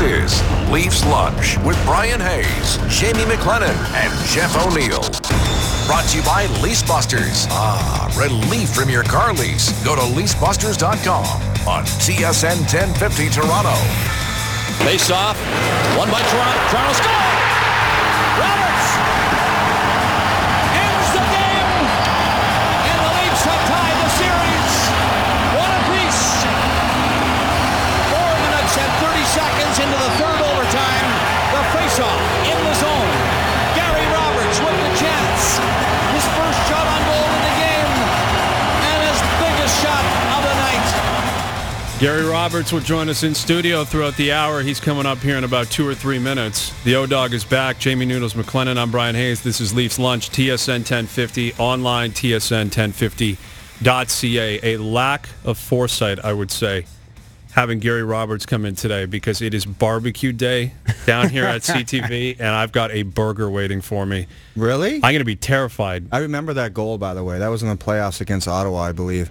This is Leafs Lunch with Brian Hayes, Jamie McLennan, and Jeff O'Neill. Brought to you by Lease Busters. Ah, relief from your car lease. Go to leasebusters.com on TSN 1050 Toronto. Face off. One by Toronto. Toronto score! Gary Roberts will join us in studio throughout the hour. He's coming up here in about two or three minutes. The O Dog is back. Jamie Noodles McLennan. I'm Brian Hayes. This is Leafs Lunch, TSN 1050, online, TSN1050.ca. A lack of foresight, I would say, having Gary Roberts come in today because it is barbecue day down here at CTV, and I've got a burger waiting for me. Really? I'm going to be terrified. I remember that goal, by the way. That was in the playoffs against Ottawa, I believe.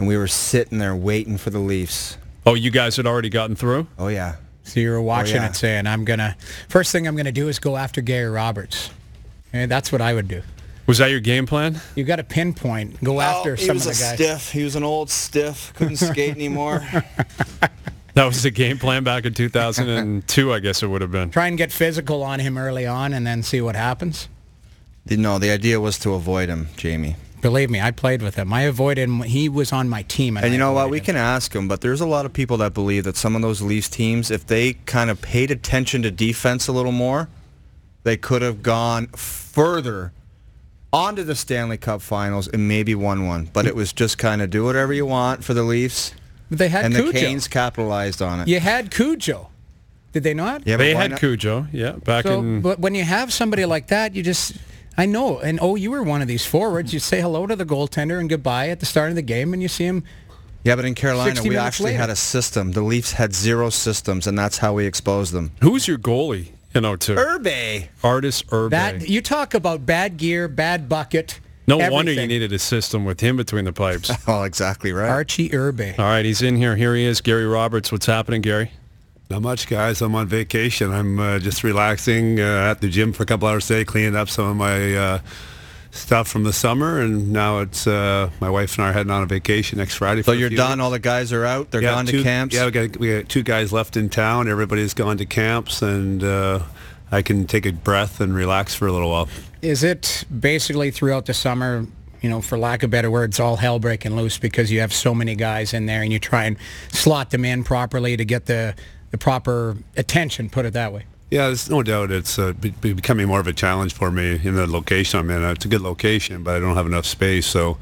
And we were sitting there waiting for the Leafs. Oh, you guys had already gotten through? Oh, yeah. So you were watching oh, yeah. it saying, I'm going to, first thing I'm going to do is go after Gary Roberts. And that's what I would do. Was that your game plan? You got to pinpoint, go oh, after oh, he some was of the a stiff. He was an old stiff. Couldn't skate anymore. That was the game plan back in 2002, I guess it would have been. Try and get physical on him early on and then see what happens. No, the idea was to avoid him, Jamie. Believe me, I played with him. I avoided him. He was on my team. And, And you know what? We him. can ask him, but there's a lot of people that believe that some of those Leafs teams, if they kind of paid attention to defense a little more, they could have gone further onto the Stanley Cup Finals and maybe won one. But it was just kind of do whatever you want for the Leafs, They had and Cujo. the Canes capitalized on it. You had Cujo. Did they not? Yeah, They had not- Cujo, yeah, back So, in. but when you have somebody like that, you just, I know, and oh, you were one of these forwards. You say hello to the goaltender and goodbye at the start of the game, and you see him. Yeah, but in Carolina, we actually later. had a system. The Leafs had zero systems, and that's how we exposed them. Who's your goalie in 02? Irbe. Arturs Irbe. Bad. You talk about bad gear, bad bucket. no wonder you needed a system with him between the pipes. oh, exactly right. Archie Irbe. All right, he's in here. Here he is, Gary Roberts. What's happening, Gary? Not much, guys. I'm on vacation. I'm uh, just relaxing uh, at the gym for a couple hours today, cleaning up some of my uh, stuff from the summer, and now it's uh, my wife and I are heading on a vacation next Friday. So you're done. weeks. All the guys are out. They're Yeah, gone two- to camps. Yeah, we got we got two guys left in town. Everybody's gone to camps, and uh, I can take a breath and relax for a little while. Is it basically throughout the summer, you know, for lack of better words, all hell breaking loose because you have so many guys in there and you try and slot them in properly to get the, the proper attention, put it that way? Yeah, there's no doubt it's uh, be- be- becoming more of a challenge for me in the location I'm in. It's a good location, but I don't have enough space. So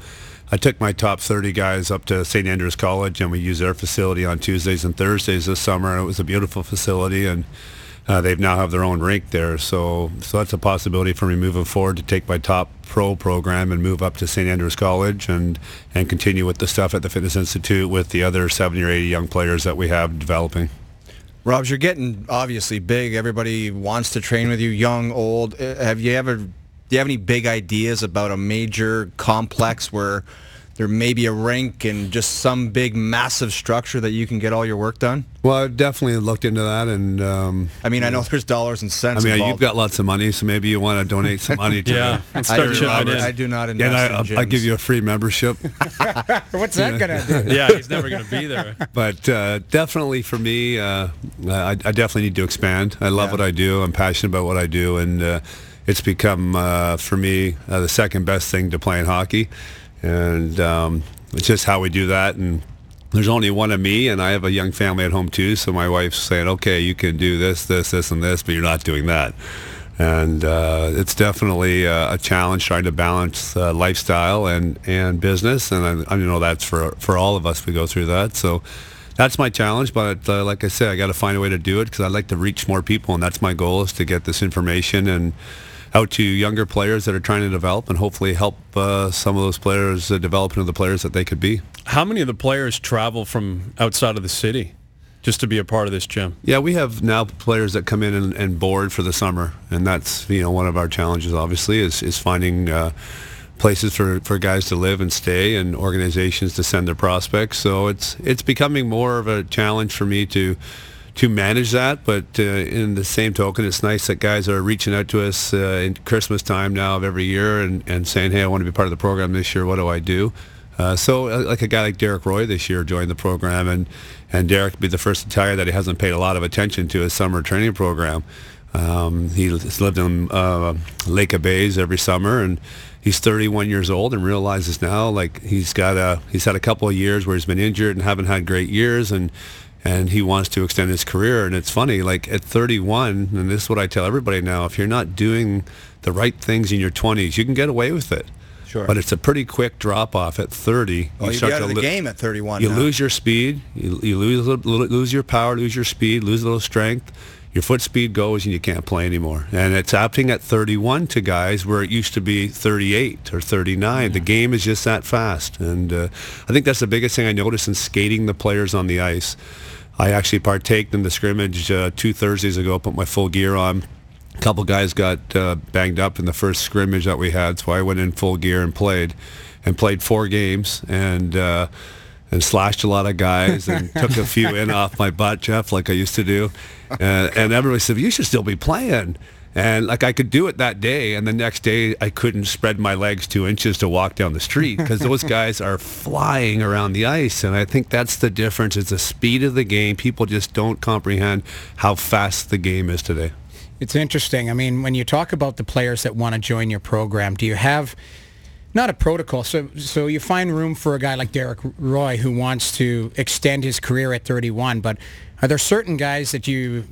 I took my top 30 guys up to St. Andrews College, and we used their facility on Tuesdays and Thursdays this summer. And it was a beautiful facility, and uh, they've now have their own rink there. So, so that's a possibility for me moving forward to take my top pro program and move up to St. Andrews College and, and continue with the stuff at the Fitness Institute with the other 70 or 80 young players that we have developing. Robs, you're getting obviously big. Everybody wants to train with you, young, old. Uh, Have you ever? Do you have any big ideas about a major complex where there may be a rink and just some big, massive structure that you can get all your work done? Well, I've definitely looked into that, and um, I mean, I know there's dollars and cents. I mean, involved. you've got lots of money, so maybe you want to donate some money to Yeah, me. let's I do, Robert. I do not invest And I, in I'll, gyms. I'll give you a free membership. What's that going to do? Yeah, he's never going to be there. but uh, definitely for me, uh, I, I definitely need to expand. I love Yeah. what I do. I'm passionate about what I do, and uh, it's become uh, for me uh, the second best thing to playing hockey. And um, it's just how we do that. And there's only one of me, and I have a young family at home too. So my wife's saying, "Okay, you can do this, this, this, and this, but you're not doing that." And uh, it's definitely uh, a challenge trying to balance uh, lifestyle and, and business, and I, I know that's for for all of us. We go through that, so that's my challenge. But uh, like I said, I got to find a way to do it because I'd like to reach more people, and that's my goal is to get this information and out to younger players that are trying to develop, and hopefully help uh, some of those players uh, develop into the players that they could be. How many of the players travel from outside of the city just to be a part of this gym? Yeah, we have now players that come in and, and board for the summer, and that's you know one of our challenges. Obviously, is is finding uh, places for, for guys to live and stay, and organizations to send their prospects. So it's it's becoming more of a challenge for me to to manage that. But uh, in the same token, it's nice that guys are reaching out to us uh, in Christmas time now of every year and, and saying, hey, I want to be part of the program this year. What do I do? Uh, so uh, like a guy like Derek Roy this year joined the program and, and Derek be the first to tell you that he hasn't paid a lot of attention to his summer training program. Um, he's lived in uh, Lake of Bays every summer and he's 31 years old and realizes now like he's got a he's had a couple of years where he's been injured and haven't had great years and and he wants to extend his career. And it's funny like at 31 and this is what I tell everybody now if you're not doing the right things in your 20s you can get away with it. Sure. but it's a pretty quick drop off at 30 Well, oh, you start out of the lo- game at 31 you now. lose your speed. You, you lose little- lose your power lose your speed lose a little strength your foot speed goes and you can't play anymore. And it's opting at 31 to guys where it used to be 38 or 39 the game is just that fast. And uh, i think that's the biggest thing i noticed in skating the players on the ice. I actually partaked in the scrimmage uh, two thursdays ago put my full gear on. A couple guys got uh, banged up in the first scrimmage that we had, so I went in full gear and played, and played four games. And uh, and slashed a lot of guys and took a few in off my butt, Jeff, like I used to do, and, and everybody said you should still be playing. And like I could do it that day, and the next day I couldn't spread my legs two inches to walk down the street because those guys are flying around the ice, and I think that's the difference. It's the speed of the game. People just don't comprehend how fast the game is today. It's interesting. I mean, when you talk about the players that want to join your program, do you have not a protocol? So, so you find room for a guy like Derek Roy who wants to extend his career at 31, but are there certain guys that you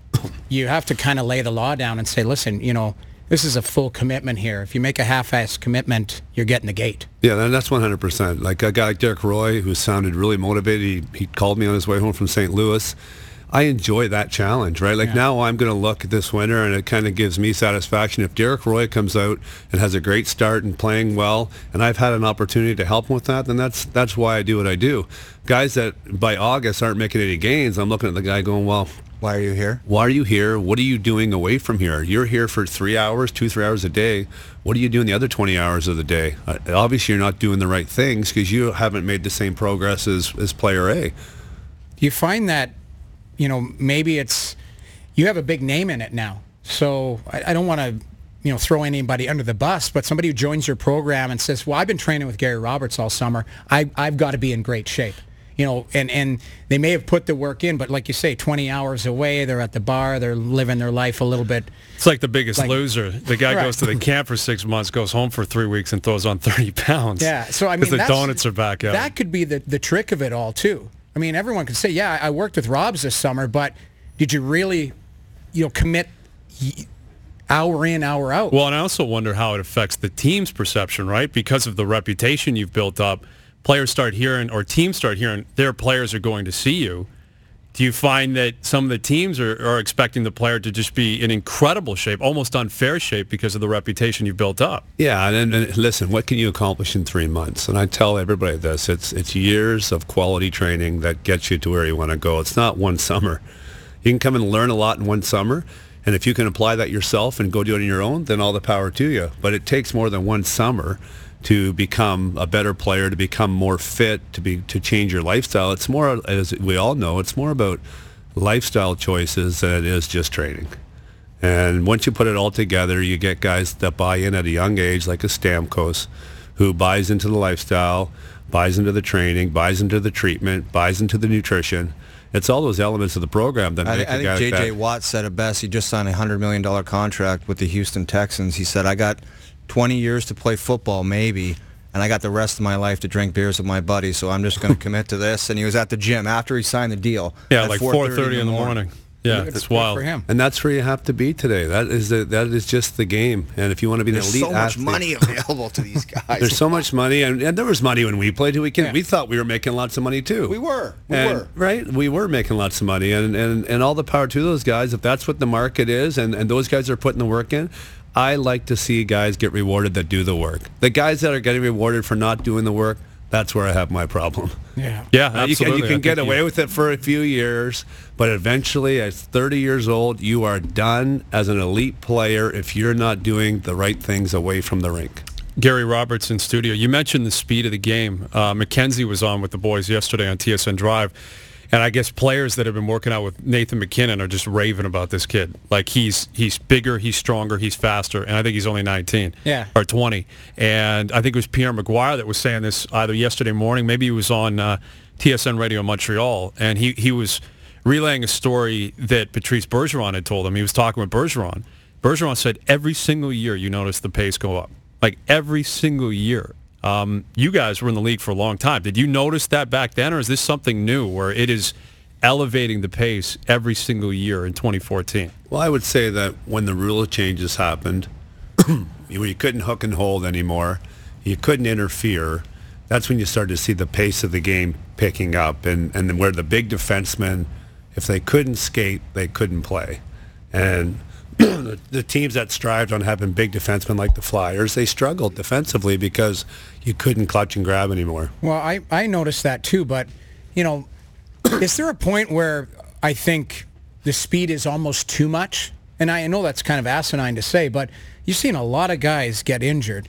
you have to kind of lay the law down and say, listen, you know, this is a full commitment here. If you make a half-ass commitment, you're getting the gate. Yeah, that's 100%. Like a guy like Derek Roy, who sounded really motivated, he, he called me on his way home from St. Louis. I enjoy that challenge, right? Like Yeah. now I'm going to look at this winter and it kind of gives me satisfaction. If Derek Roy comes out and has a great start and playing well, and I've had an opportunity to help him with that, then that's that's why I do what I do. Guys that by August aren't making any gains, I'm looking at the guy going, well, Why are you here? why are you here? What are you doing away from here? You're here for three hours, two, three hours a day. What are you doing the other 20 hours of the day? Uh, obviously, you're not doing the right things because you haven't made the same progress as, as player A. Do you find that, you know, maybe it's you have a big name in it now. So I, I don't want to, you know, throw anybody under the bus, but somebody who joins your program and says, "Well, I've been training with Gary Roberts all summer. I, I've got to be in great shape." You know, and, and they may have put the work in, but like you say, 20 hours away, they're at the bar, they're living their life a little bit. It's like the biggest Like- loser. The guy Right. goes to the camp for six months, goes home for three weeks, and throws on 30 pounds. Yeah, so I mean, the donuts are back out. That could be the, the trick of it all too. I mean, everyone can say, "Yeah, I worked with Robs this summer," but did you really, you know, commit hour in, hour out? Well, and I also wonder how it affects the team's perception, right? Because of the reputation you've built up, players start hearing, or teams start hearing, their players are going to see you. Do you find that some of the teams are, are expecting the player to just be in incredible shape, almost unfair shape, because of the reputation you've built up? Yeah, and, and listen, what can you accomplish in three months? And I tell everybody this: it's it's years of quality training that gets you to where you want to go. It's not one summer. You can come and learn a lot in one summer, and if you can apply that yourself and go do it on your own, then all the power to you. But it takes more than one summer to become a better player, to become more fit, to be to change your lifestyle. It's more, as we all know, it's more about lifestyle choices than it is just training. And once you put it all together, you get guys that buy in at a young age, like a Stamkos, who buys into the lifestyle, buys into the training, buys into the treatment, buys into the nutrition. It's all those elements of the program that I, make I a guy think J.J. Watt said it best. He just signed a $100 million contract with the Houston Texans. He said, I got 20 years to play football, maybe, and I got the rest of my life to drink beers with my buddies, so I'm just going to commit to this. And he was at the gym after he signed the deal. Yeah, at like 4.30 in the morning. Yeah, Good- it's wild. for him. And that's where you have to be today. That is the, that is just the game. And if you want to be an elite athlete There's so much athlete, money available to these guys. there's so much money, and, and there was money when we played. Who we can, Yeah. we thought we were making lots of money too. We were. We And- were. right. We were making lots of money, and, and and all the power to those guys. If that's what the market is, and and those guys are putting the work in. I like to see guys get rewarded that do the work. The guys that are getting rewarded for not doing the work, that's where I have my problem. yeah. Yeah, Uh, you can, absolutely. you can get away you- with it for a few years, but eventually, at 30 years old, you are done as an elite player if you're not doing the right things away from the rink. Gary Roberts in studio. You mentioned the speed of the game. Uh, McKenzie was on with the boys yesterday on TSN Drive, And I guess players that have been working out with Nathan MacKinnon are just raving about this kid. Like he's he's bigger, he's stronger, he's faster, and I think he's only 19 Yeah. or 20. And I think it was Pierre McGuire that was saying this either yesterday morning, maybe he was on uh, TSN Radio in Montreal, and he he was relaying a story that Patrice Bergeron had told him. He was talking with Bergeron. Bergeron said every single year you notice the pace go up, like every single year. Um, you guys were in the league for a long time. Did you notice that back then, or is this something new where it is elevating the pace every single year in 2014? Well, I would say that when the rule of changes happened, you couldn't hook and hold anymore, you couldn't interfere. That's when you started to see the pace of the game picking up, and and where the big defensemen, if they couldn't skate, they couldn't play, and. The, the teams that strived on having big defensemen like the Flyers, they struggled defensively because you couldn't clutch and grab anymore. Well, I, I noticed that too, but, you know, is there a point where I think the speed is almost too much? And I know that's kind of asinine to say, but you've seen a lot of guys get injured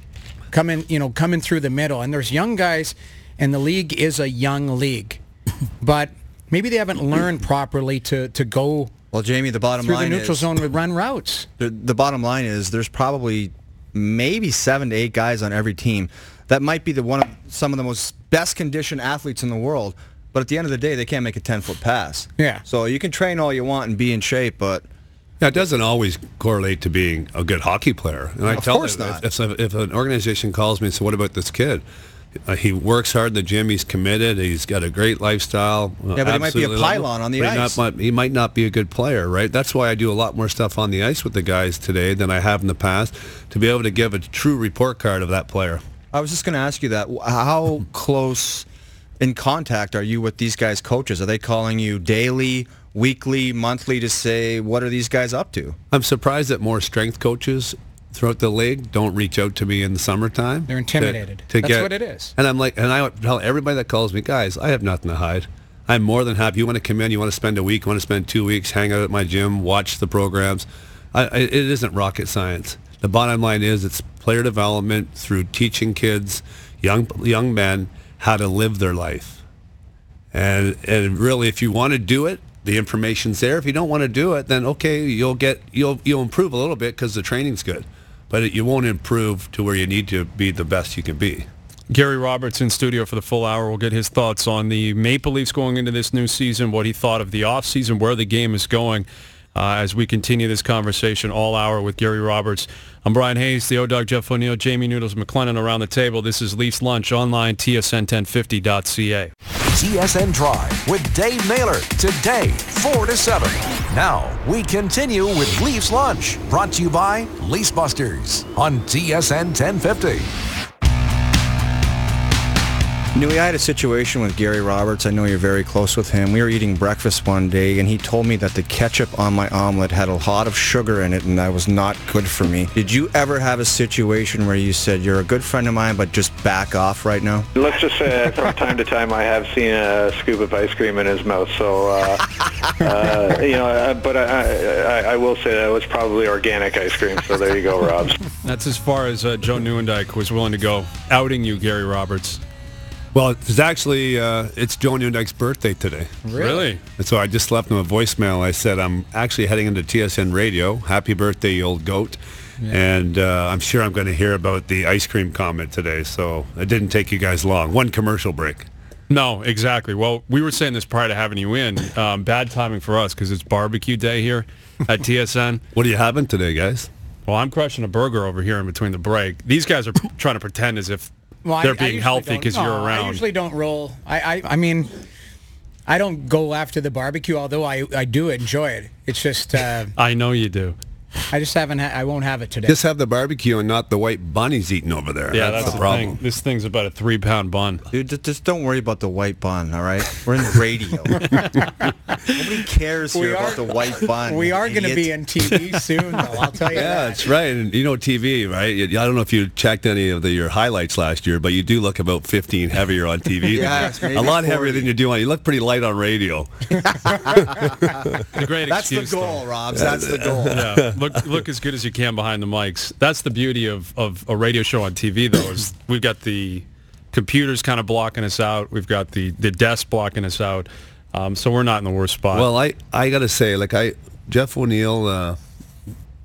coming, you know, coming through the middle. And there's young guys, and the league is a young league. but maybe they haven't learned properly to, to go Well, Jamie, the bottom through the line neutral is, zone with run routes. the, the bottom line is there's probably maybe seven to eight guys on every team that might be the one of some of the most best conditioned athletes in the world. But at the end of the day, they can't make a 10 foot pass. Yeah. So you can train all you want and be in shape, but Yeah, it doesn't always correlate to being a good hockey player. And I Of tell course them, not. If, if, if an organization calls me and says, "What about this kid?" Uh, he works hard in the gym. He's committed. He's got a great lifestyle. Uh, Yeah, but he might be a pylon on the but he ice. Not, might, he might not be a good player, right? That's why I do a lot more stuff on the ice with the guys today than I have in the past to be able to give a true report card of that player. I was just going to ask you that. How close in contact are you with these guys' coaches? Are they calling you daily, weekly, monthly to say, what are these guys up to? I'm surprised that more strength coaches throughout the league don't reach out to me in the summertime. They're to- intimidated. To, That's get, what it is. And I'm like, and I tell everybody that calls me, guys, I have nothing to hide. I'm more than happy. You want to come in, you want to spend a week, you want to spend two weeks, hang out at my gym, watch the programs. I, I, it isn't rocket science. The bottom line is it's player development through teaching kids, young young men, how to live their life. And and really, if you want to do it, the information's there. If you don't want to do it, then okay, you'll get you'll you'll improve a little bit because the training's good, but it, you won't improve to where you need to be the best you can be. Gary Roberts in studio for the full hour. We'll get his thoughts on the Maple Leafs going into this new season, what he thought of the offseason, where the game is going uh, as we continue this conversation all hour with Gary Roberts. I'm Brian Hayes, the O-Dog Jeff O'Neill, Jamie Noodles McLennan around the table. This is Leafs Lunch online, tsn1050.ca. TSN Drive with Dave Naylor today, 4 to 7. Now, we continue with Leafs Lunch, brought to you by Lease Busters on TSN 1050. Newey, I had a situation with Gary Roberts. I know you're very close with him. We were eating breakfast one day, and he told me that the ketchup on my omelet had a lot of sugar in it, and that was not good for me. Did you ever have a situation where you said, you're a good friend of mine, but just back off right now? Let's just say from time to time I have seen a scoop of ice cream in his mouth. So, uh, uh, you know, uh, but I, I, I will say that it was probably organic ice cream. So there you go, Rob. That's as far as uh, Joe Nieuwendyk was willing to go, outing you, Gary Roberts. Well, it's actually uh, it's Joe Nieuwendyk's birthday today. Really? And so I just left him a voicemail. I said, I'm actually heading into TSN Radio. Happy birthday, you old goat. And uh, I'm sure I'm going to hear about the ice cream comment today. So it didn't take you guys long. One commercial break. No, exactly. Well, we were saying this prior to having you in. Um, bad timing for us because it's barbecue day here at TSN. What are you having today, guys? Well, I'm crushing a burger over here in between the break. These guys are trying to pretend as if Well, they're I being usually healthy because you're no, around. I usually don't roll. I, I, I mean, I don't go after the barbecue, although I, I do enjoy it. It's just uh, I know you do. I just haven't. Ha- I won't have it today. Just have the barbecue and not the white bunnies eating over there. Yeah, that's, that's, the the problem. thing. This thing's about a three-pound bun. Dude, just, just don't worry about the white bun, all right? We're in radio. Nobody cares We here are- about the white bun. we are going to be in TV soon, though. I'll tell you Yeah, that. that's right. And you know TV, right? I don't know if you checked any of the, your highlights last year, but you do look about 15 heavier on TV. Yes, maybe a lot 40. heavier than you do on. You look pretty light on radio. The great That's the goal, though. Robs. That's the goal. Yeah, look look as good as you can behind the mics. That's the beauty of, of a radio show on TV, though, is we've got the computers kind of blocking us out. We've got the, the desk blocking us out. Um, so we're not in the worst spot. Well, I, I got to say, like I, Jeff O'Neill, uh,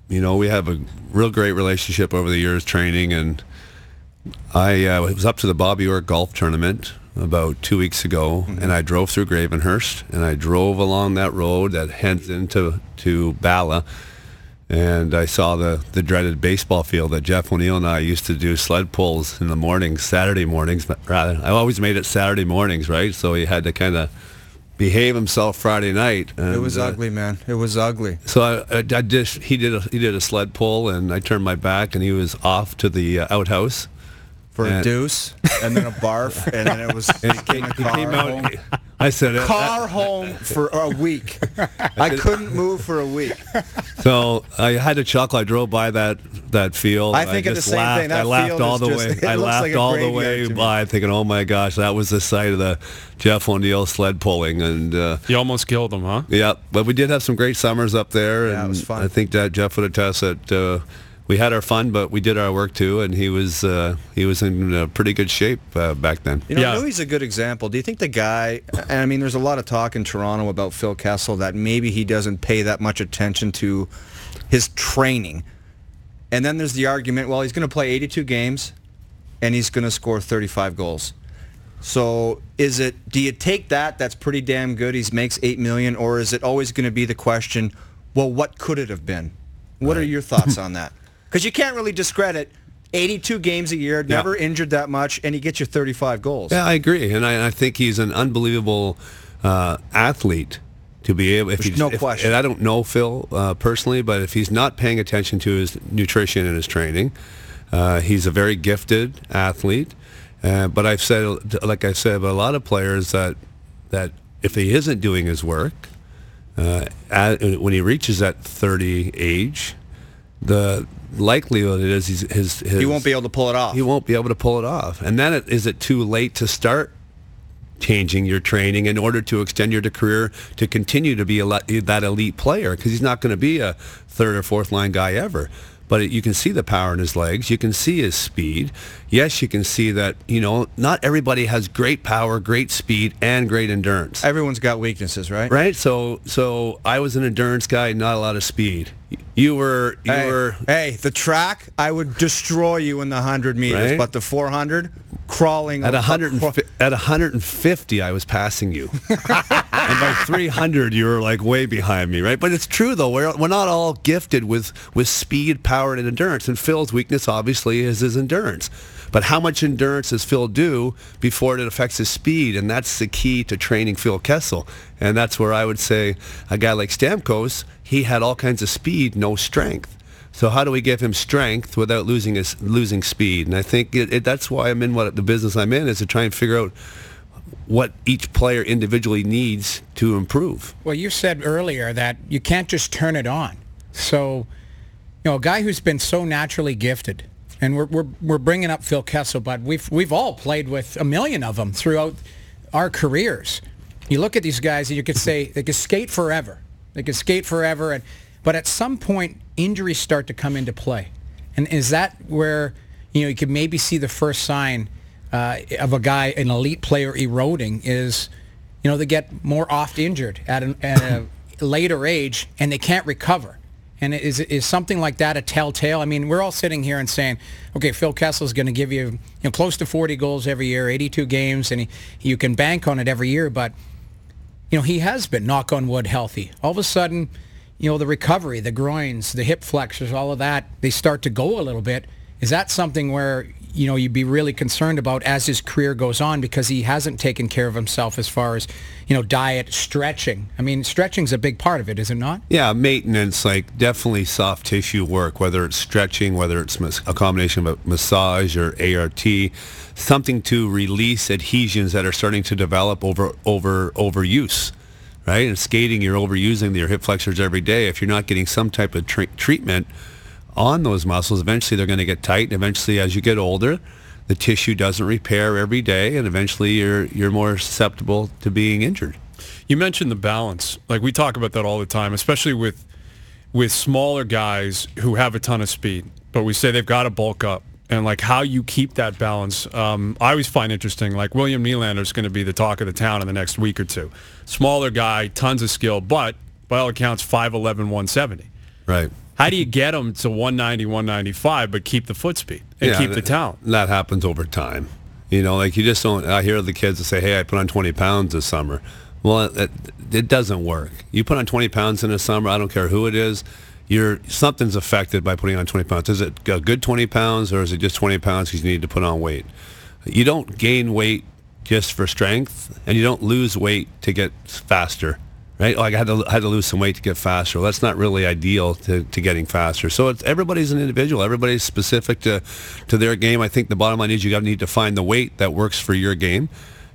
you know, we have a real great relationship over the years training, and I uh, was up to the Bobby Orr golf tournament about two weeks ago, and I drove through Gravenhurst, and I drove along that road that heads into to Bala, and I saw the, the dreaded baseball field that Jeff O'Neill and I used to do sled pulls in the mornings, Saturday mornings. Rather, I always made it Saturday mornings, right? So he had to kind of behave himself Friday night. And, It was uh, ugly, man. It was ugly. so I, I, I just he did a, he did a sled pull, and I turned my back, and he was off to the uh, outhouse. For a deuce, and then a barf, and then it was And he came, he came out. I said, uh, car home for a week. I couldn't move for a week. So I had to chuckle. I drove by that that field. I think of the just same laughed. thing. That I laughed field all is the just- way. it I looks laughed like a all the graveyard way to me. by, thinking, "Oh my gosh, that was the sight of the Jeff O'Neill sled pulling." And uh, you almost killed him, huh? yeah, but we did have some great summers up there. Yeah, it and was fun. I think that Jeff would attest that uh, we had our fun, but we did our work too. And he was uh, he was in uh, pretty good shape uh, back then. You know, Yeah. Louis a good example. Do you think the guy? And I mean, there's a lot of talk in Toronto about Phil Kessel that maybe he doesn't pay that much attention to his training. And then there's the argument, well, he's going to play 82 games, and he's going to score 35 goals. So is it? Do you take that? That's pretty damn good. He makes eight million, or is it always going to be the question? Well, what could it have been? What are your thoughts on that? Because you can't really discredit 82 games a year, never injured that much, and he gets you 35 goals. Yeah, I agree, and I, I think he's an unbelievable uh, athlete to be able. If There's he's, no if- question. And I don't know Phil uh, personally, but if he's not paying attention to his nutrition and his training, uh, he's a very gifted athlete. Uh, but I've said, like I said, about a lot of players that that if he isn't doing his work, uh, at, when he reaches that 30 age, the likelihood is he's, his, his He won't be able to pull it off. he won't be able to pull it off. And then it, is it too late to start changing your training in order to extend your career to continue to be a, that elite player? Because he's not going to be a third or fourth line guy ever. But it, you can see the power in his legs. You can see his speed. Yes, you can see that, you know, not everybody has great power, great speed, and great endurance. Everyone's got weaknesses, right? Right? So so I was an endurance guy, not a lot of speed. You were you Hey, were hey, the track, I would destroy you in the 100 meters, Right? but the 400, crawling. At a- 100 at 150, I was passing you, and by 300, you were like way behind me, right? But it's true though. We're we're not all gifted with with speed, power, and endurance. And Phil's weakness, obviously, is his endurance. But how much endurance does Phil do before it affects his speed? And that's the key to training Phil Kessel. And that's where I would say a guy like Stamkos, he had all kinds of speed, no strength. So how do we give him strength without losing his losing speed? And I think it, it, that's why I'm in what the business I'm in is to try and figure out what each player individually needs to improve. Well, you said earlier that you can't just turn it on. So, you know, a guy who's been so naturally gifted, and we're, we're, we're bringing up Phil Kessel, but we've, we've all played with a million of them throughout our careers. You look at these guys and you could say they could skate forever. They could skate forever. And, but at some point, injuries start to come into play. And is that where, you know, you could maybe see the first sign uh, of a guy, an elite player eroding is, you know, they get more oft injured at, an, at a later age and they can't recover. And is is something like that a telltale? I mean, we're all sitting here and saying, okay, Phil Kessel's going to give you, you know, close to 40 goals every year, 82 games, and he, you can bank on it every year. But you know, he has been knock on wood healthy. All of a sudden, you know, the recovery, the groins, the hip flexors, all of that, they start to go a little bit. Is that something where you know you'd be really concerned about as his career goes on because he hasn't taken care of himself as far as you know diet, stretching. I mean, stretching's a big part of it, is it not? Yeah, maintenance, like definitely soft tissue work, whether it's stretching, whether it's a combination of massage or ART, something to release adhesions that are starting to develop over over overuse, right? And skating, you're overusing your hip flexors every day. If you're not getting some type of tre- treatment on those muscles, eventually they're going to get tight. And eventually, as you get older, the tissue doesn't repair every day, and eventually you're you're more susceptible to being injured. You mentioned the balance. Like we talk about that all the time, especially with with smaller guys who have a ton of speed. But we say they've got to bulk up. and like how you keep that balance. Um, I always find interesting. Like William Nylander is going to be the talk of the town in the next week or two. Smaller guy, tons of skill, but by all accounts, 5'11", 170. Right. How do you get him to 190, 195, but keep the foot speed and Yeah, keep the talent? That happens over time. You know, like you just don't. I hear the kids that say, "Hey, I put on 20 pounds this summer." Well, it, it doesn't work. You put on 20 pounds in the summer. I don't care who it is. You're something's affected by putting on 20 pounds. Is it a good 20 pounds or is it just 20 pounds because you need to put on weight? You don't gain weight just for strength, and you don't lose weight to get faster right? Like I had to had to lose some weight to get faster. Well, that's not really ideal to, to getting faster. So it's everybody's an individual. Everybody's specific to to their game. I think the bottom line is you got to need to find the weight that works for your game.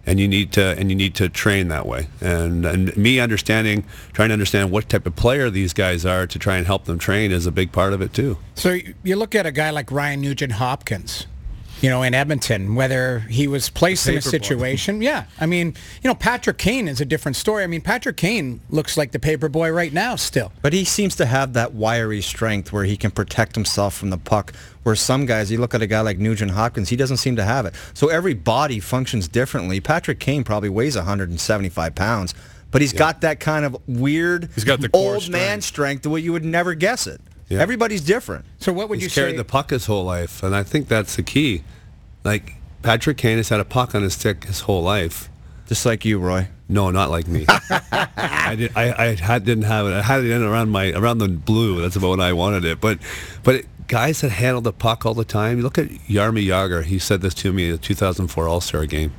And you need to and you need to train that way. And and me understanding, trying to understand what type of player these guys are to try and help them train is a big part of it too. So you look at a guy like Ryan Nugent Hopkins, you know, in Edmonton, whether he was placed in a Paperboy. situation. Yeah. I mean, you know, Patrick Kane is a different story. I mean, Patrick Kane looks like the paper boy right now still. But he seems to have that wiry strength where he can protect himself from the puck. Where some guys, you look at a guy like Nugent Hopkins, he doesn't seem to have it. So every body functions differently. Patrick Kane probably weighs 175 pounds, but he's got that kind of weird He's got the core old man strength. strength the way you would never guess it. Yeah. Everybody's different. So what would you? He's you carried say? the puck his whole life, and I think that's the key. Like Patrick Kane has had a puck on his stick his whole life. Just like you, Roy. No, not like me. I, did, I, I had, didn't have it. I had it in around my around the blue. That's about when I wanted it. But but it, guys that handle the puck all the time. You look at Jaromir Jagr. He said this to me at the 2004 All Star game.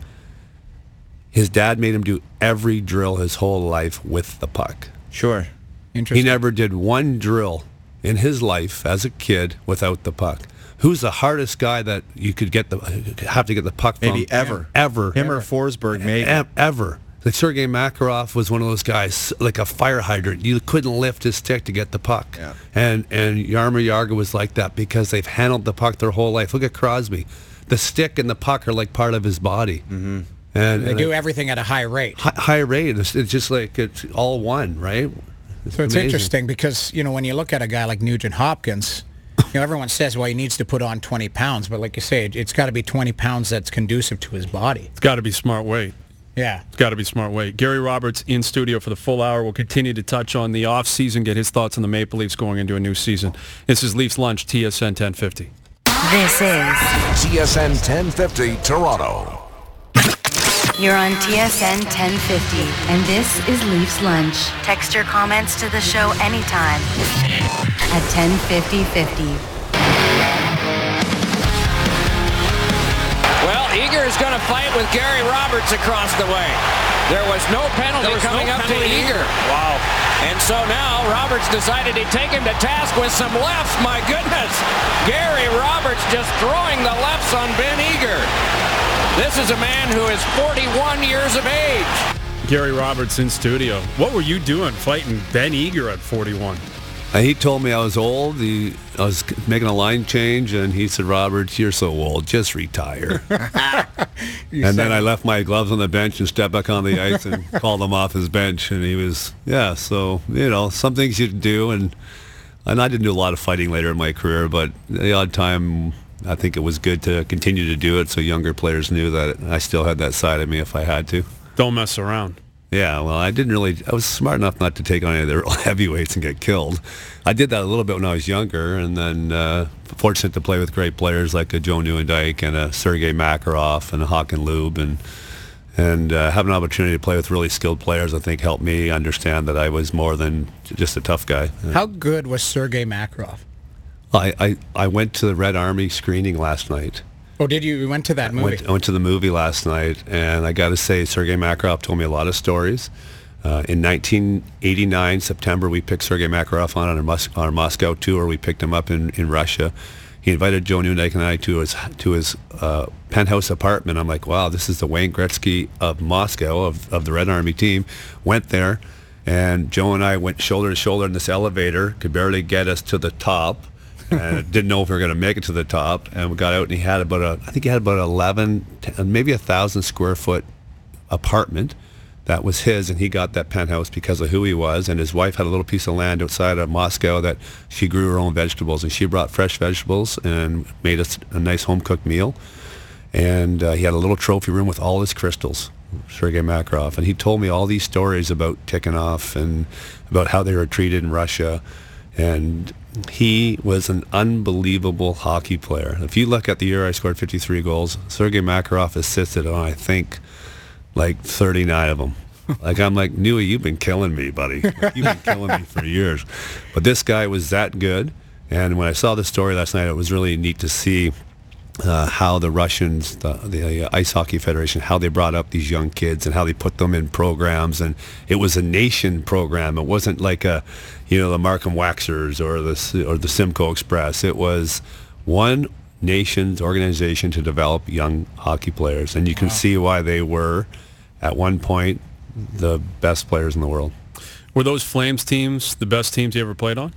His dad made him do every drill his whole life with the puck. Sure. Interesting. He never did one drill in his life as a kid without the puck. Who's the hardest guy that you could get the have to get the puck from? Maybe ever. Ever. Him or Forsberg, maybe. E- ever. Like Sergei Makarov was one of those guys, like a fire hydrant. You couldn't lift his stick to get the puck. Yeah. And and Jaromir Jagr was like that because they've handled the puck their whole life. Look at Crosby. The stick and the puck are like part of his body. Mm-hmm. And, they and do it- everything at a high rate. hi- high rate. It's, it's just like it's all one, right? So it's amazing. interesting because, you know, when you look at a guy like Nugent Hopkins, you know, everyone says, well, he needs to put on 20 pounds. But like you say, it, it's got to be 20 pounds that's conducive to his body. It's got to be smart weight. Yeah. It's got to be smart weight. Gary Roberts in studio for the full hour. We'll continue to touch on the off season, get his thoughts on the Maple Leafs going into a new season. This is Leafs Lunch, TSN 1050. This is TSN 1050 Toronto. You're on TSN 1050, and this is Leafs Lunch. Text your comments to the show anytime at 105050. Well, Eager is going to fight with Gary Roberts across the way. There was no penalty was coming no up penalty. to Eager. Wow. And so now Roberts decided he'd take him to task with some lefts. My goodness. Gary Roberts just throwing the lefts on Ben Eager. This is a man who is 41 years of age. Gary Roberts in studio. What were you doing fighting Ben Eager at 41? Uh, he told me I was old. He, I was making a line change, and he said, "Robert, you're so old. Just retire." and then I left my gloves on the bench and stepped back on the ice and called him off his bench. And he was, yeah. So you know, some things you do, and and I didn't do a lot of fighting later in my career, but the odd time. I think it was good to continue to do it so younger players knew that I still had that side of me if I had to. Don't mess around. Yeah, well, I didn't really. I was smart enough not to take on any of the real heavyweights and get killed. I did that a little bit when I was younger, and then uh, fortunate to play with great players like a Joe Nieuwendyk and a Sergei Makarov and a Hakan Loob, and and uh, have an opportunity to play with really skilled players. I think helped me understand that I was more than just a tough guy. How good was Sergei Makarov? I, I, I went to the Red Army screening last night. Oh, did you? You went to that I movie? went, I went to the movie last night, and I got to say, Sergei Makarov told me a lot of stories. Uh, in 1989, September, we picked Sergei Makarov on our, Mus- our Moscow tour. We picked him up in, in Russia. He invited Joe Nieuwendyk and I to his to his uh, penthouse apartment. I'm like, wow, this is the Wayne Gretzky of Moscow of, of the Red Army team. Went there, and Joe and I went shoulder to shoulder in this elevator. Could barely get us to the top and didn't know if we were going to make it to the top. And we got out, and he had about a, I think he had about 11, 10, maybe a thousand square foot apartment that was his, and he got that penthouse because of who he was. And his wife had a little piece of land outside of Moscow that she grew her own vegetables, and she brought fresh vegetables and made us a nice home cooked meal. And uh, he had a little trophy room with all his crystals, Sergei Makarov, and he told me all these stories about Tikhonov and about how they were treated in Russia. And he was an unbelievable hockey player. If you look at the year I scored 53 goals, Sergei Makarov assisted on I think like 39 of them. like I'm like, Nui, you've been killing me, buddy. Like, you've been killing me for years. But this guy was that good. And when I saw the story last night, it was really neat to see uh, how the Russians, the, the uh, Ice Hockey Federation, how they brought up these young kids and how they put them in programs. And it was a nation program. It wasn't like a, you know, the Markham Waxers or the or the Simcoe Express. It was one nation's organization to develop young hockey players, and you can wow. see why they were, at one point, the best players in the world. Were those Flames teams the best teams you ever played on?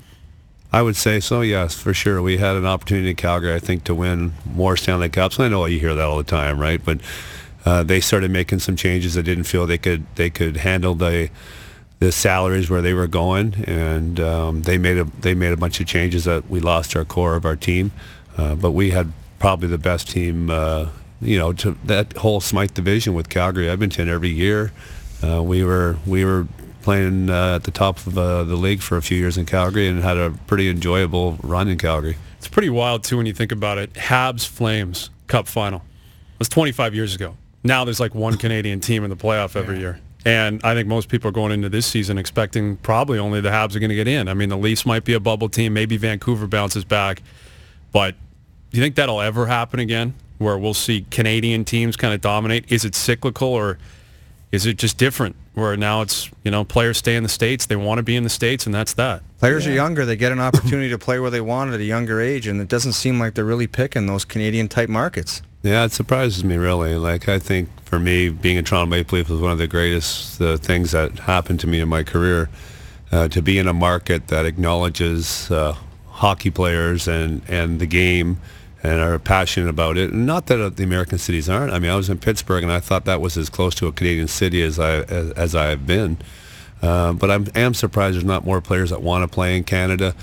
I would say so, yes, for sure. We had an opportunity in Calgary, I think, to win more Stanley Cups. I know you hear that all the time, right? But uh, they started making some changes. They didn't feel they could they could handle the the salaries where they were going, and um, they made a they made a bunch of changes that we lost our core of our team. Uh, but we had probably the best team, uh, you know, to that whole Smythe division with Calgary Edmonton every year. Uh, we were we were playing uh, at the top of uh, the league for a few years in Calgary and had a pretty enjoyable run in Calgary. It's pretty wild too when you think about it. Habs Flames Cup final. It was 25 years ago. Now there's like one Canadian team in the playoff every yeah. year. And I think most people are going into this season expecting probably only the Habs are going to get in. I mean, the Leafs might be a bubble team. Maybe Vancouver bounces back. But do you think that'll ever happen again where we'll see Canadian teams kind of dominate? Is it cyclical or is it just different where now it's, you know, players stay in the States, they want to be in the States, and that's that? Players yeah. are younger. They get an opportunity to play where they want at a younger age, and it doesn't seem like they're really picking those Canadian-type markets. Yeah, it surprises me, really. Like, I think for me, being a Toronto Maple Leaf was one of the greatest uh, things that happened to me in my career. Uh, to be in a market that acknowledges uh, hockey players and, and the game and are passionate about it. Not that the American cities aren't. I mean, I was in Pittsburgh, and I thought that was as close to a Canadian city as I as, as I have been. Uh, but I'm am surprised there's not more players that want to play in Canada.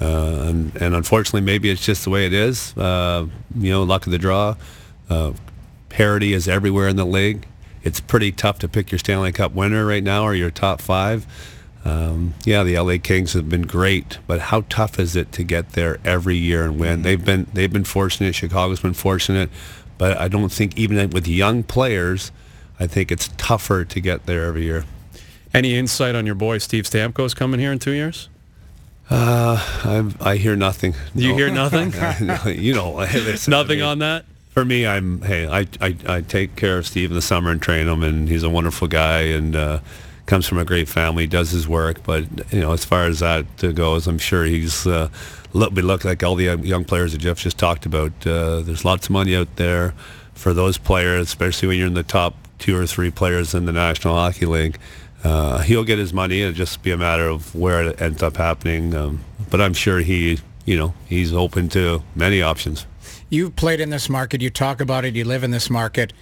Uh, and, and, unfortunately, maybe it's just the way it is. Uh, you know, luck of the draw. Uh, parity is everywhere in the league. It's pretty tough to pick your Stanley Cup winner right now or your top five. Um, yeah, the LA Kings have been great, but how tough is it to get there every year and win? They've been they've been fortunate. Chicago's been fortunate, but I don't think even with young players, I think it's tougher to get there every year. Any insight on your boy Steve Stamkos coming here in two years? Uh, I, I hear nothing. You no. hear nothing? you know, nothing on that. For me, I'm hey, I, I I take care of Steve in the summer and train him, and he's a wonderful guy, and. Uh, comes from a great family, does his work. But you know, as far as that goes, I'm sure he's uh, look, look like all the young players that Jeff just talked about. Uh, there's lots of money out there for those players, especially when you're in the top two or three players in the National Hockey League. Uh, he'll get his money. It'll just be a matter of where it ends up happening. Um, but I'm sure he, you know, he's open to many options. You've played in this market. You talk about it. You live in this market.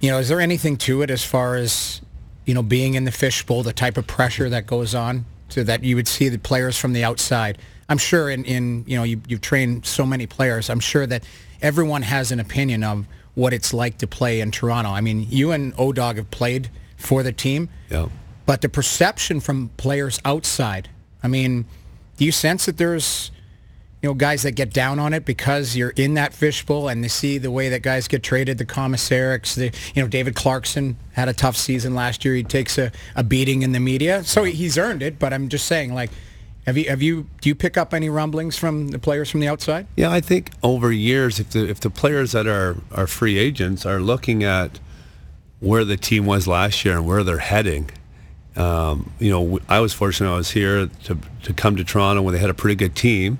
You know, is there anything to it as far as you know, being in the fishbowl, the type of pressure that goes on, so that you would see the players from the outside. I'm sure in, in you know, you, you've trained so many players. I'm sure that everyone has an opinion of what it's like to play in Toronto. I mean, you and O-Dog have played for the team. Yeah. But the perception from players outside, I mean, do you sense that there's you know, guys that get down on it because you're in that fishbowl and they see the way that guys get traded, the Komisareks, the, you know, David Clarkson had a tough season last year. He takes a, a beating in the media. So he's earned it, but I'm just saying, like, have you, have you, do you pick up any rumblings from the players from the outside? Yeah, I think over years, if the, if the players that are, are free agents are looking at where the team was last year and where they're heading, um, you know, I was fortunate I was here to, to come to Toronto when they had a pretty good team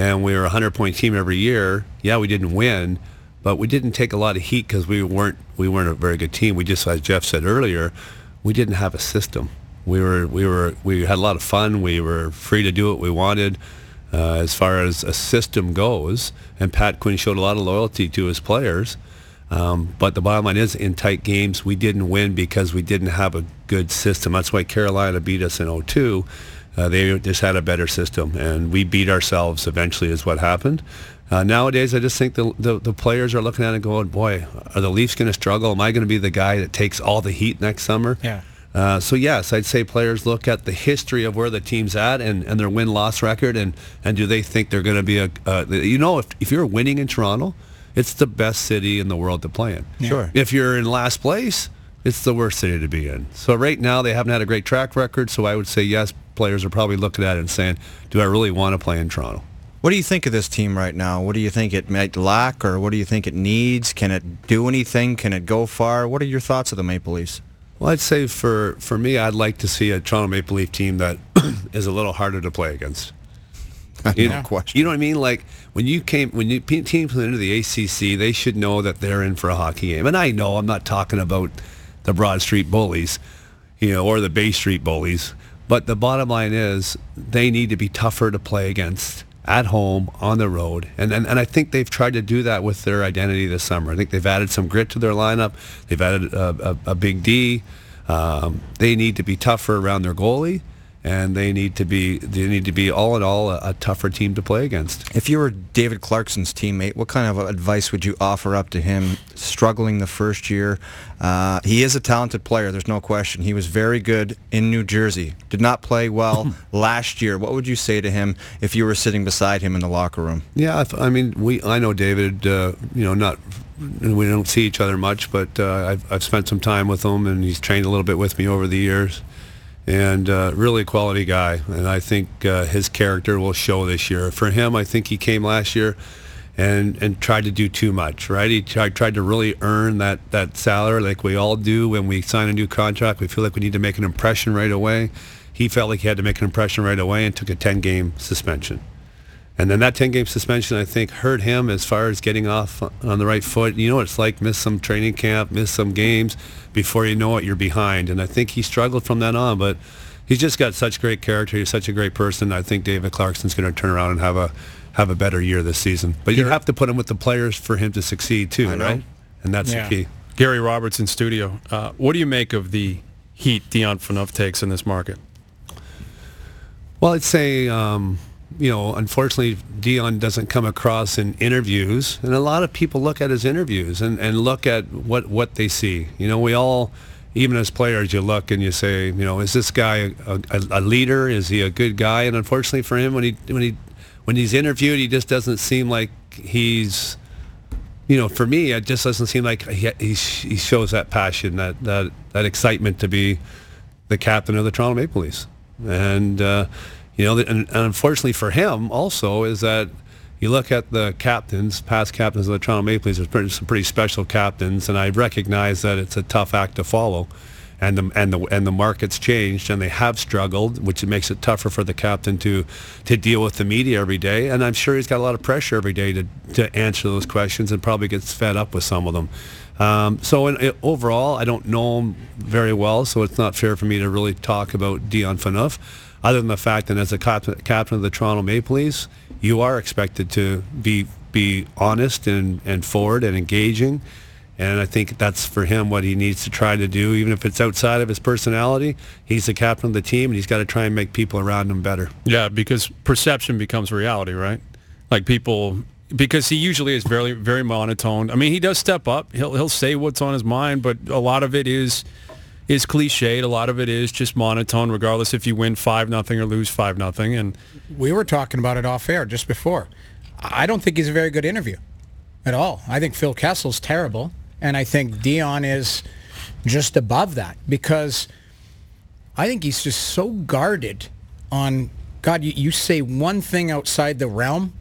and we were a 100 point team every year. Yeah, we didn't win, but we didn't take a lot of heat because we weren't we weren't a very good team. We just, as Jeff said earlier, we didn't have a system. We were we were we had a lot of fun. We were free to do what we wanted. Uh, as far as a system goes, and Pat Quinn showed a lot of loyalty to his players. Um, but the bottom line is, in tight games, we didn't win because we didn't have a good system. That's why Carolina beat us in 02. Uh, they just had a better system, and we beat ourselves eventually is what happened. Uh, nowadays, I just think the, the, the players are looking at it and going, boy, are the Leafs going to struggle? Am I going to be the guy that takes all the heat next summer? Yeah. Uh, so yes, I'd say players look at the history of where the team's at and, and their win-loss record, and, and do they think they're going to be a, uh, you know, if, if you're winning in Toronto, it's the best city in the world to play in. Sure. If you're in last place, it's the worst city to be in. So right now they haven't had a great track record, so I would say yes, players are probably looking at it and saying, do I really want to play in Toronto? What do you think of this team right now? What do you think it might lack, or what do you think it needs? Can it do anything? Can it go far? What are your thoughts of the Maple Leafs? Well, I'd say for, for me, I'd like to see a Toronto Maple Leaf team that is a little harder to play against. You no know, question. You know what I mean? Like when you came, when you teams come into the ACC, they should know that they're in for a hockey game. And I know I'm not talking about the Broad Street bullies, you know, or the Bay Street bullies. But the bottom line is they need to be tougher to play against at home, on the road. And, and, and I think they've tried to do that with their identity this summer. I think they've added some grit to their lineup. They've added a, a, a big D. Um, they need to be tougher around their goalie. And they need to be they need to be all in all a, a tougher team to play against. If you were David Clarkson's teammate, what kind of advice would you offer up to him struggling the first year? Uh, he is a talented player, there's no question. He was very good in New Jersey. Did not play well last year. What would you say to him if you were sitting beside him in the locker room? Yeah, I, I mean, we I know David. Uh, you know, not we don't see each other much, but uh, I've I've spent some time with him, and he's trained a little bit with me over the years, and uh, really a quality guy. And I think uh, his character will show this year. For him, I think he came last year. And, and tried to do too much, right? He tried, tried to really earn that, that salary like we all do when we sign a new contract. We feel like we need to make an impression right away. He felt like he had to make an impression right away and took a 10-game suspension. And then that 10-game suspension, I think, hurt him as far as getting off on the right foot. You know what it's like, miss some training camp, miss some games. Before you know it, you're behind. And I think he struggled from then on. But he's just got such great character. He's such a great person. I think David Clarkson's going to turn around and have a have a better year this season. But you have to put him with the players for him to succeed too, I know. right? And that's Yeah. the key. Gary Roberts in studio. Uh, what do you make of the heat Dion Phaneuf takes in this market? Well, I'd say, um, you know, unfortunately, Dion doesn't come across in interviews, and a lot of people look at his interviews and, and look at what, what they see. You know, we all, even as players, you look and you say, you know, is this guy a, a, a leader? Is he a good guy? And unfortunately for him, when he when he when he's interviewed, he just doesn't seem like he's you know, for me, it just doesn't seem like he, he, he shows that passion, that, that, that excitement to be the captain of the Toronto Maple Leafs. And, uh, you know, and, and unfortunately for him also is that you look at the captains, past captains of the Toronto Maple Leafs, there's some pretty special captains, and I recognize that it's a tough act to follow. And the, and the and the market's changed and they have struggled, which makes it tougher for the captain to to deal with the media every day. And I'm sure he's got a lot of pressure every day to, to answer those questions and probably gets fed up with some of them. Um, so in, in- overall, I don't know him very well, so it's not fair for me to really talk about Dion Phaneuf, other than the fact that as a captain, of the Toronto Maple Leafs, you are expected to be be honest and, and forward and engaging. And I think that's for him what he needs to try to do, even if it's outside of his personality. He's the captain of the team, and he's got to try and make people around him better. Yeah, because perception becomes reality, right? Like people, because he usually is very, very monotone. I mean, he does step up. He'll he'll say what's on his mind, but a lot of it is is cliched. A lot of it is just monotone, regardless if you win five nothing or lose five nothing. And We were talking about it off air just before. I don't think he's a very good interview at all. I think Phil Kessel's terrible, and I think Dion is just above that because I think he's just so guarded on God. You, you say one thing outside the realm,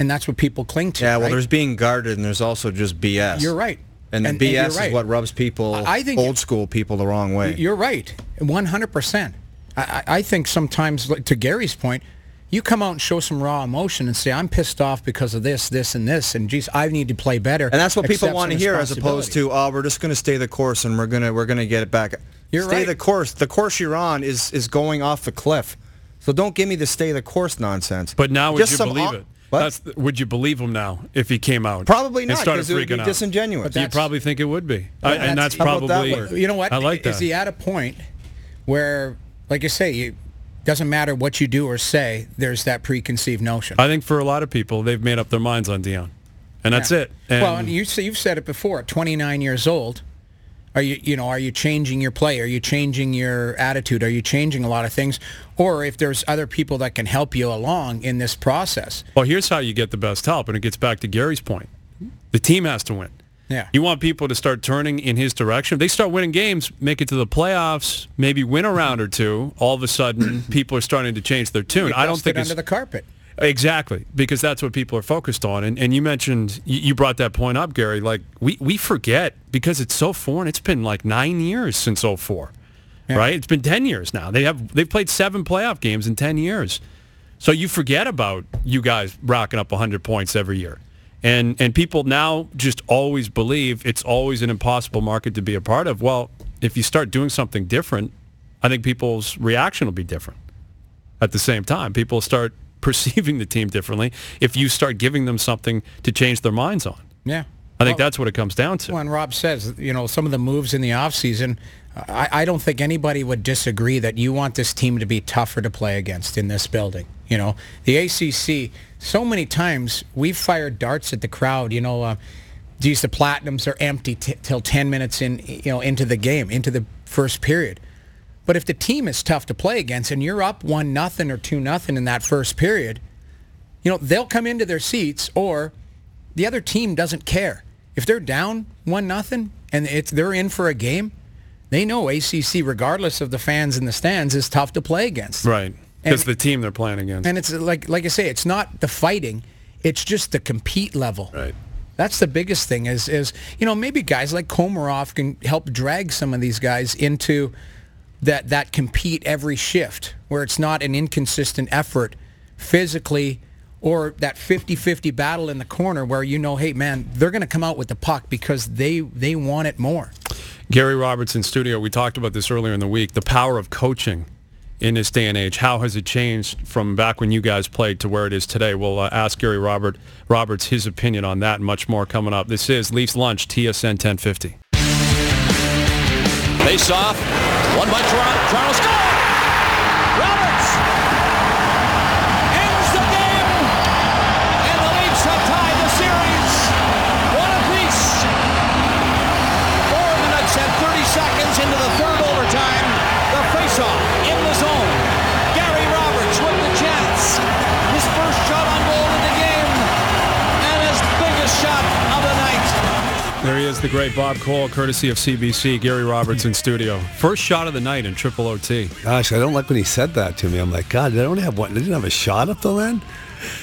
and that's what people cling to. Yeah, well, right? there's being guarded, and there's also just BS. You're right. And, And- the and BS you're right. is what rubs people, I think- old school people, the wrong way. You're right, 100%. I, I I think sometimes, to Gary's point, you come out and show some raw emotion and say, I'm pissed off because of this, this, and this, and geez, I need to play better. And that's what people want to hear, as opposed to, "Oh, we're just going to stay the course, and we're gonna we're gonna get it back." You're stay right. the course. The course you're on is is going off the cliff. So don't give me the stay the course nonsense. but now would Just you believe hon- it? That's would you believe him now if he came out? Probably not, started because it would be freaking out? disengenuous. But You probably think it would be, I- and that's about that probably. You know what? I like Is that. he at a point where, like you say, you doesn't matter what you do or say, there's that preconceived notion. I think for a lot of people, they've made up their minds on Dion, and that's Yeah. it. And well, and you you've said it before. 29 years old, are you you know are you changing your play? Are you changing your attitude? Are you changing a lot of things? Or if there's other people that can help you along in this process, Well, here's how you get the best help, and it gets back to Gary's point. The team has to win. Yeah. You want people to start turning in his direction. If they start winning games, make it to the playoffs, maybe win a round or two. All of a sudden, people are starting to change their tune. I don't think it it's under the carpet. Exactly because that's what people are focused on. And, and you mentioned you, brought that point up, Gary. Like we we forget because it's so foreign. It's been like nine years since 04. right? It's been ten years now. They have they've played seven playoff games in ten years. So you forget about you guys racking up 100 points every year. And and people now just always believe it's always an impossible market to be a part of. Well, if you start doing something different, I think people's reaction will be different. At the same time, people start perceiving the team differently if you start giving them something to change their minds on. Yeah. I think Well- that's what it comes down to. When Rob says, you know, some of the moves in the offseason, I, I don't think anybody would disagree that you want this team to be tougher to play against in this building. You know, the ACC, so many times we've fired darts at the crowd, you know, uh, geez, the Platinums are empty t- till 10 minutes in, you know, into the game, into the first period. But if the team is tough to play against and you're up one nothing or two nothing in that first period, you know, they'll come into their seats or the other team doesn't care. If they're down one nothing and it's they're in for a game, they know ACC, regardless of the fans in the stands, is tough to play against. Right. Because the team they're playing against. And it's like like I say, it's not the fighting, it's just the compete level. Right. That's the biggest thing is is you know maybe guys like Komarov can help drag some of these guys into that that compete every shift where it's not an inconsistent effort physically or that 50-50 battle in the corner where you know hey man they're going to come out with the puck because they they want it more. Gary Robertson studio. We talked about this earlier in the week. The power of coaching in this day and age. How has it changed from back when you guys played to where it is today? We'll uh, ask Gary Robert Roberts his opinion on that and much more coming up. This is Leafs Lunch, TSN 1050. Face off. One by Toronto. Toronto score! The great Bob Cole, courtesy of CBC. Gary Roberts in studio. First shot of the night in triple OT. Gosh, I don't like when he said that to me. I'm like, God, they don't have one. They didn't have a shot up the end.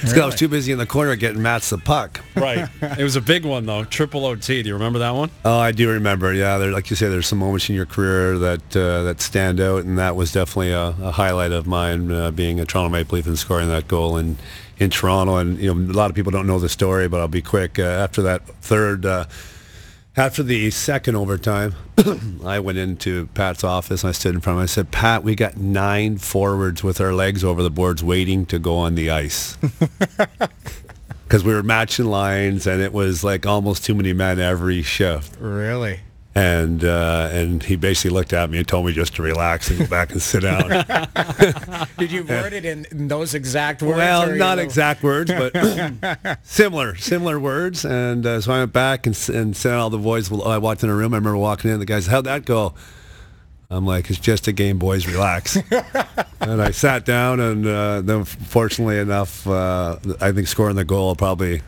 It's 'cause I was too busy in the corner getting Mats the puck. Right. it was a big one though. Triple OT. Do you remember that one? Oh, I do remember. Yeah, there, like you say, there's some moments in your career that uh, that stand out, and that was definitely a, a highlight of mine, uh, being a Toronto Maple Leaf and scoring that goal in in Toronto. And you know, a lot of people don't know the story, but I'll be quick. Uh, after that third. After the second overtime, I went into Pat's office and I stood in front of him. I said, Pat, we got nine forwards with our legs over the boards waiting to go on the ice. Because we were matching lines and it was like almost too many men every shift. Really? And uh, and he basically looked at me and told me just to relax and go back and sit down. Did you word it in, in those exact words? well, not know- exact words, but similar, similar words. And uh, so I went back and, s- and sent all the boys. Well, I walked in a room. I remember walking in. The guys, how'd that go? I'm like, it's just a game, boys. Relax. and I sat down, and uh, then, fortunately enough, uh, I think scoring the goal probably,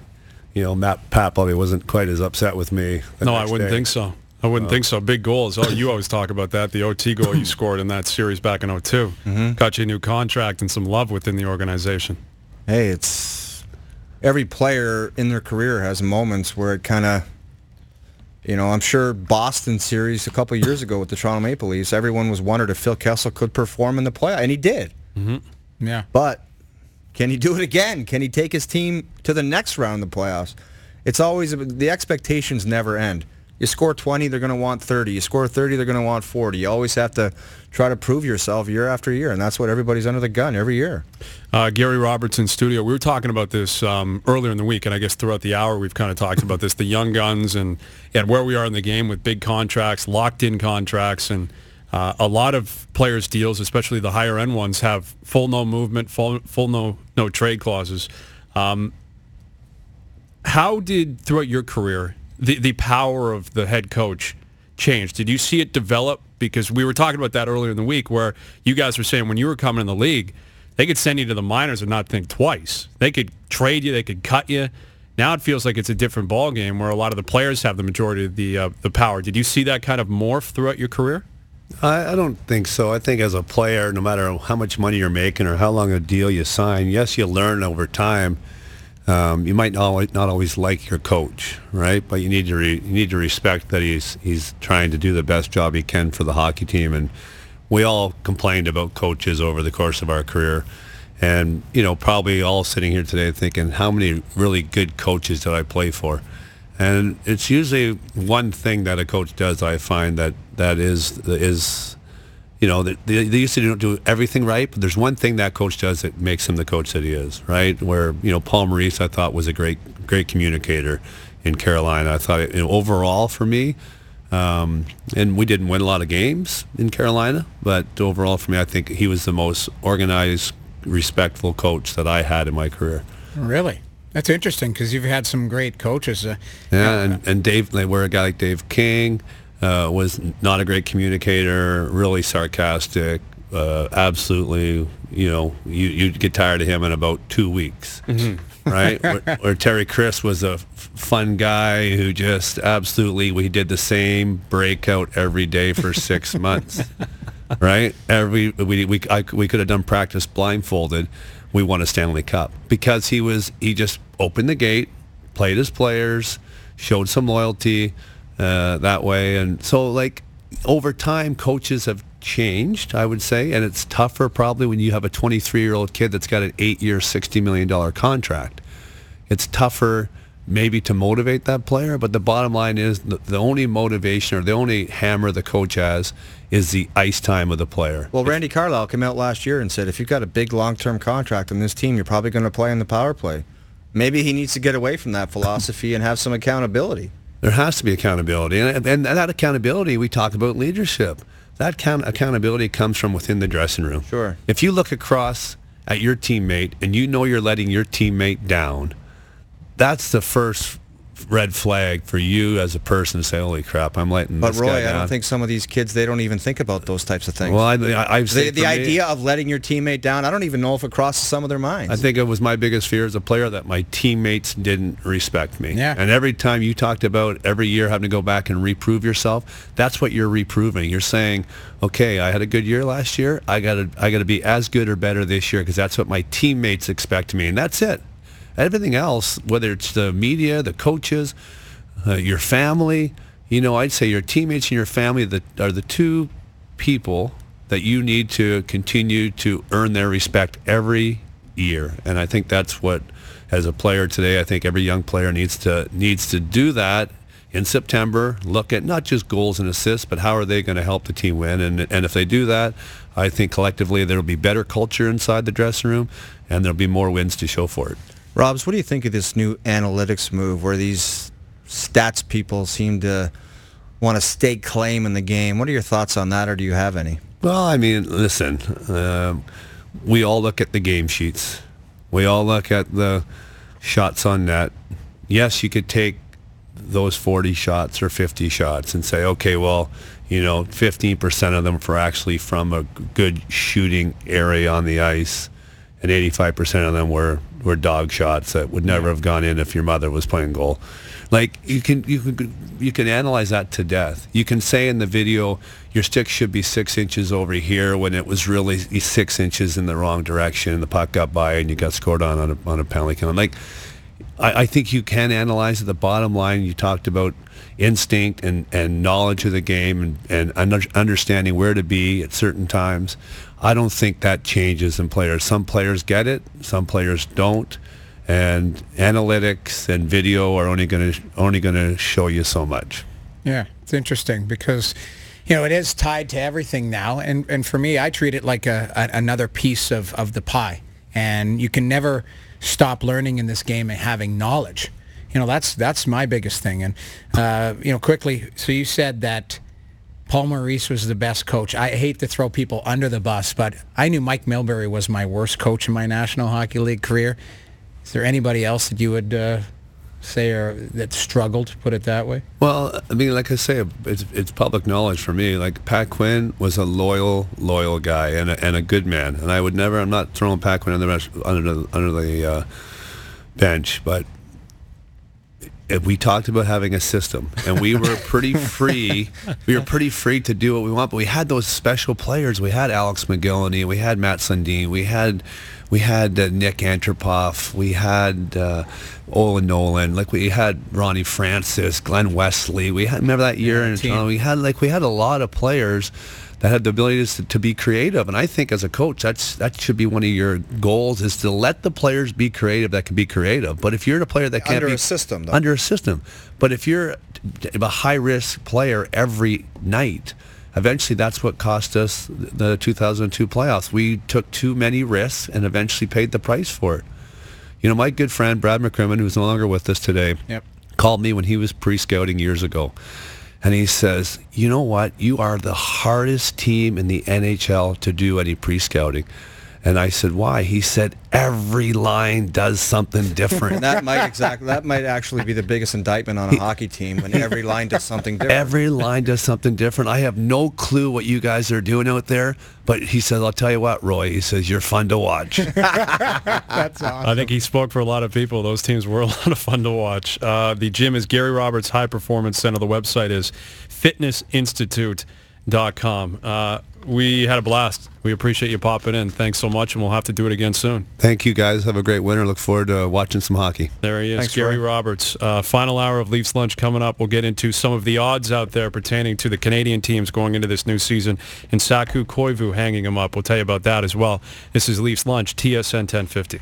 you know, Matt Pat probably wasn't quite as upset with me. the No, I wouldn't day. think so. I wouldn't oh. think so. Big goals. Oh, you always talk about that. The OT goal you scored in that series back in 2 mm-hmm. Got you a new contract and some love within the organization. Hey, it's every player in their career has moments where it kind of, you know, I'm sure Boston series a couple years ago with the Toronto Maple Leafs, everyone was wondering if Phil Kessel could perform in the play, and he did. Mm-hmm. Yeah. But can he do it again? Can he take his team to the next round of the playoffs? It's always the expectations never end. You score 20, they're going to want 30. You score 30, they're going to want 40. You always have to try to prove yourself year after year, and that's what everybody's under the gun every year. Uh, Gary Robertson studio. We were talking about this um, earlier in the week, and I guess throughout the hour we've kind of talked about this: the young guns and and where we are in the game with big contracts, locked in contracts, and uh, a lot of players' deals, especially the higher end ones, have full no movement, full full no no trade clauses. Um, how did throughout your career the the power of the head coach change? Did you see it develop? Because we were talking about that earlier in the week, where you guys were saying when you were coming in the league, they could send you to the minors and not think twice. They could trade you, they could cut you. Now it feels like it's a different ball game where a lot of the players have the majority of the uh, the power. Did you see that kind of morph throughout your career? I, I don't think so. I think as a player, no matter how much money you're making or how long a deal you sign, yes, you learn over time. Um, you might not always, not always like your coach, right? But you need to re, you need to respect that he's he's trying to do the best job he can for the hockey team. And we all complained about coaches over the course of our career, and you know probably all sitting here today thinking how many really good coaches did I play for? And it's usually one thing that a coach does. I find that that is is you know, they, they used to don't do everything right, but there's one thing that coach does that makes him the coach that he is, right? Where, you know, Paul Maurice, I thought, was a great, great communicator in Carolina. I thought, you know, overall for me, um, and we didn't win a lot of games in Carolina, but overall for me, I think he was the most organized, respectful coach that I had in my career. Really? That's interesting because you've had some great coaches. Uh, yeah, and, and Dave, where a guy like Dave King, uh, was not a great communicator, really sarcastic, uh, absolutely, you know, you, you'd get tired of him in about two weeks, mm-hmm. right? where, where, Terry Crisp was a f- fun guy who just absolutely, we did the same breakout every day for six months, right? Every, we, we, I, we could have done practice blindfolded. We won a Stanley Cup because he was, he just opened the gate, played his players, showed some loyalty, uh, that way. And so, like, over time, coaches have changed, I would say, and it's tougher probably when you have a 23-year-old kid that's got an eight-year, $60 million contract. It's tougher maybe to motivate that player, but the bottom line is the, the only motivation or the only hammer the coach has is the ice time of the player. Well, Randy Carlyle came out last year and said, if you've got a big long-term contract on this team, you're probably going to play in the power play. Maybe he needs to get away from that philosophy and have some accountability. There has to be accountability, and, and that accountability we talk about leadership. That count, accountability comes from within the dressing room. Sure. If you look across at your teammate and you know you're letting your teammate down, that's the first red flag for you as a person to say, "Holy crap, I'm letting." But this Roy, guy I don't think some of these kids they don't even think about those types of things. Well, I, I, I've the, the me, idea of letting your teammate down, I don't even know if it crosses some of their minds. I think it was my biggest fear as a player that my teammates didn't respect me. Yeah. And every time you talked about every year having to go back and reprove yourself, that's what you're reproving. You're saying, okay, I had a good year last year. I got to I got to be as good or better this year because that's what my teammates expect me, and that's it. Everything else, whether it's the media, the coaches, uh, your family, you know, I'd say your teammates and your family that are the two people that you need to continue to earn their respect every year. And I think that's what, as a player today, I think every young player needs to needs to do that in September. Look at not just goals and assists, but how are they going to help the team win? And and if they do that, I think collectively there will be better culture inside the dressing room, and there'll be more wins to show for it. Robs, what do you think of this new analytics move where these stats people seem to want to stake claim in the game? What are your thoughts on that, or do you have any? Well, I mean, listen, um, we all look at the game sheets. We all look at the shots on net. Yes, you could take those 40 shots or 50 shots and say, okay, well, you know, 15% of them were actually from a good shooting area on the ice, and 85% of them were, were dog shots that would never have gone in if your mother was playing goal. Like you can you can you can analyze that to death. You can say in the video your stick should be six inches over here when it was really six inches in the wrong direction, and the puck got by and you got scored on on a, on a penalty kill. Like I, I think you can analyze. The bottom line you talked about instinct and, and knowledge of the game and, and under, understanding where to be at certain times. I don't think that changes in players. Some players get it, some players don't and analytics and video are only going to only going to show you so much. Yeah, it's interesting because, you know, it is tied to everything now. And, and for me, I treat it like a, a, another piece of, of the pie. And you can never stop learning in this game and having knowledge. You know, that's, that's my biggest thing. And, uh, you know, quickly, so you said that Paul Maurice was the best coach. I hate to throw people under the bus, but I knew Mike Milbury was my worst coach in my National Hockey League career. Is there anybody else that you would uh, say or that struggled, to put it that way? Well, I mean, like I say, it's, it's public knowledge for me. Like Pat Quinn was a loyal, loyal guy and a, and a good man. And I would never, I'm not throwing Pat Quinn under the, under the, uh, bench, but we talked about having a system and we were pretty free we were pretty free to do what we want but we had those special players. We had Alex Mogilny we had Mats Sundin we had we had uh, Nik Antropov we had uh, Owen Nolan like we had Ronnie Francis Glen Wesley. We had remember that year in Toronto? we had like we had a lot of players that have the ability to, to be creative. And I think as a coach, that's that should be one of your goals is to let the players be creative that can be creative. But if you're a player that can't Under be a system, though. under a system, but if you're a high risk player every night, eventually that's what cost us the 2002 playoffs. We took too many risks and eventually paid the price for it. You know, my good friend Brad McCrimmon, who's no longer with us today, Yep. called me when he was pre-scouting years ago. And he says, you know what? You are the hardest team in the NHL to do any pre-scouting. And I said, why? He said, every line does something different. And that might exactly that might actually be the biggest indictment on a hockey team when every line does something different. Every line does something different. I have no clue what you guys are doing out there, but he says, I'll tell you what, Roy, he says, you're fun to watch. That's awesome. I think he spoke for a lot of people. Those teams were a lot of fun to watch. Uh, the gym is Gary Roberts High Performance Center. The website is fitnessinstitute.com. Uh, we had a blast. We appreciate you popping in. Thanks so much, and we'll have to do it again soon. Thank you guys. Have a great winter. Look forward to watching some hockey. There he is, Thanks, Gary Roy. Roberts. Uh, final hour of Leafs Lunch coming up. We'll get into some of the odds out there pertaining to the Canadian teams going into this new season, and Saku Koivu hanging him up. We'll tell you about that as well. This is Leafs Lunch, TSN 1050.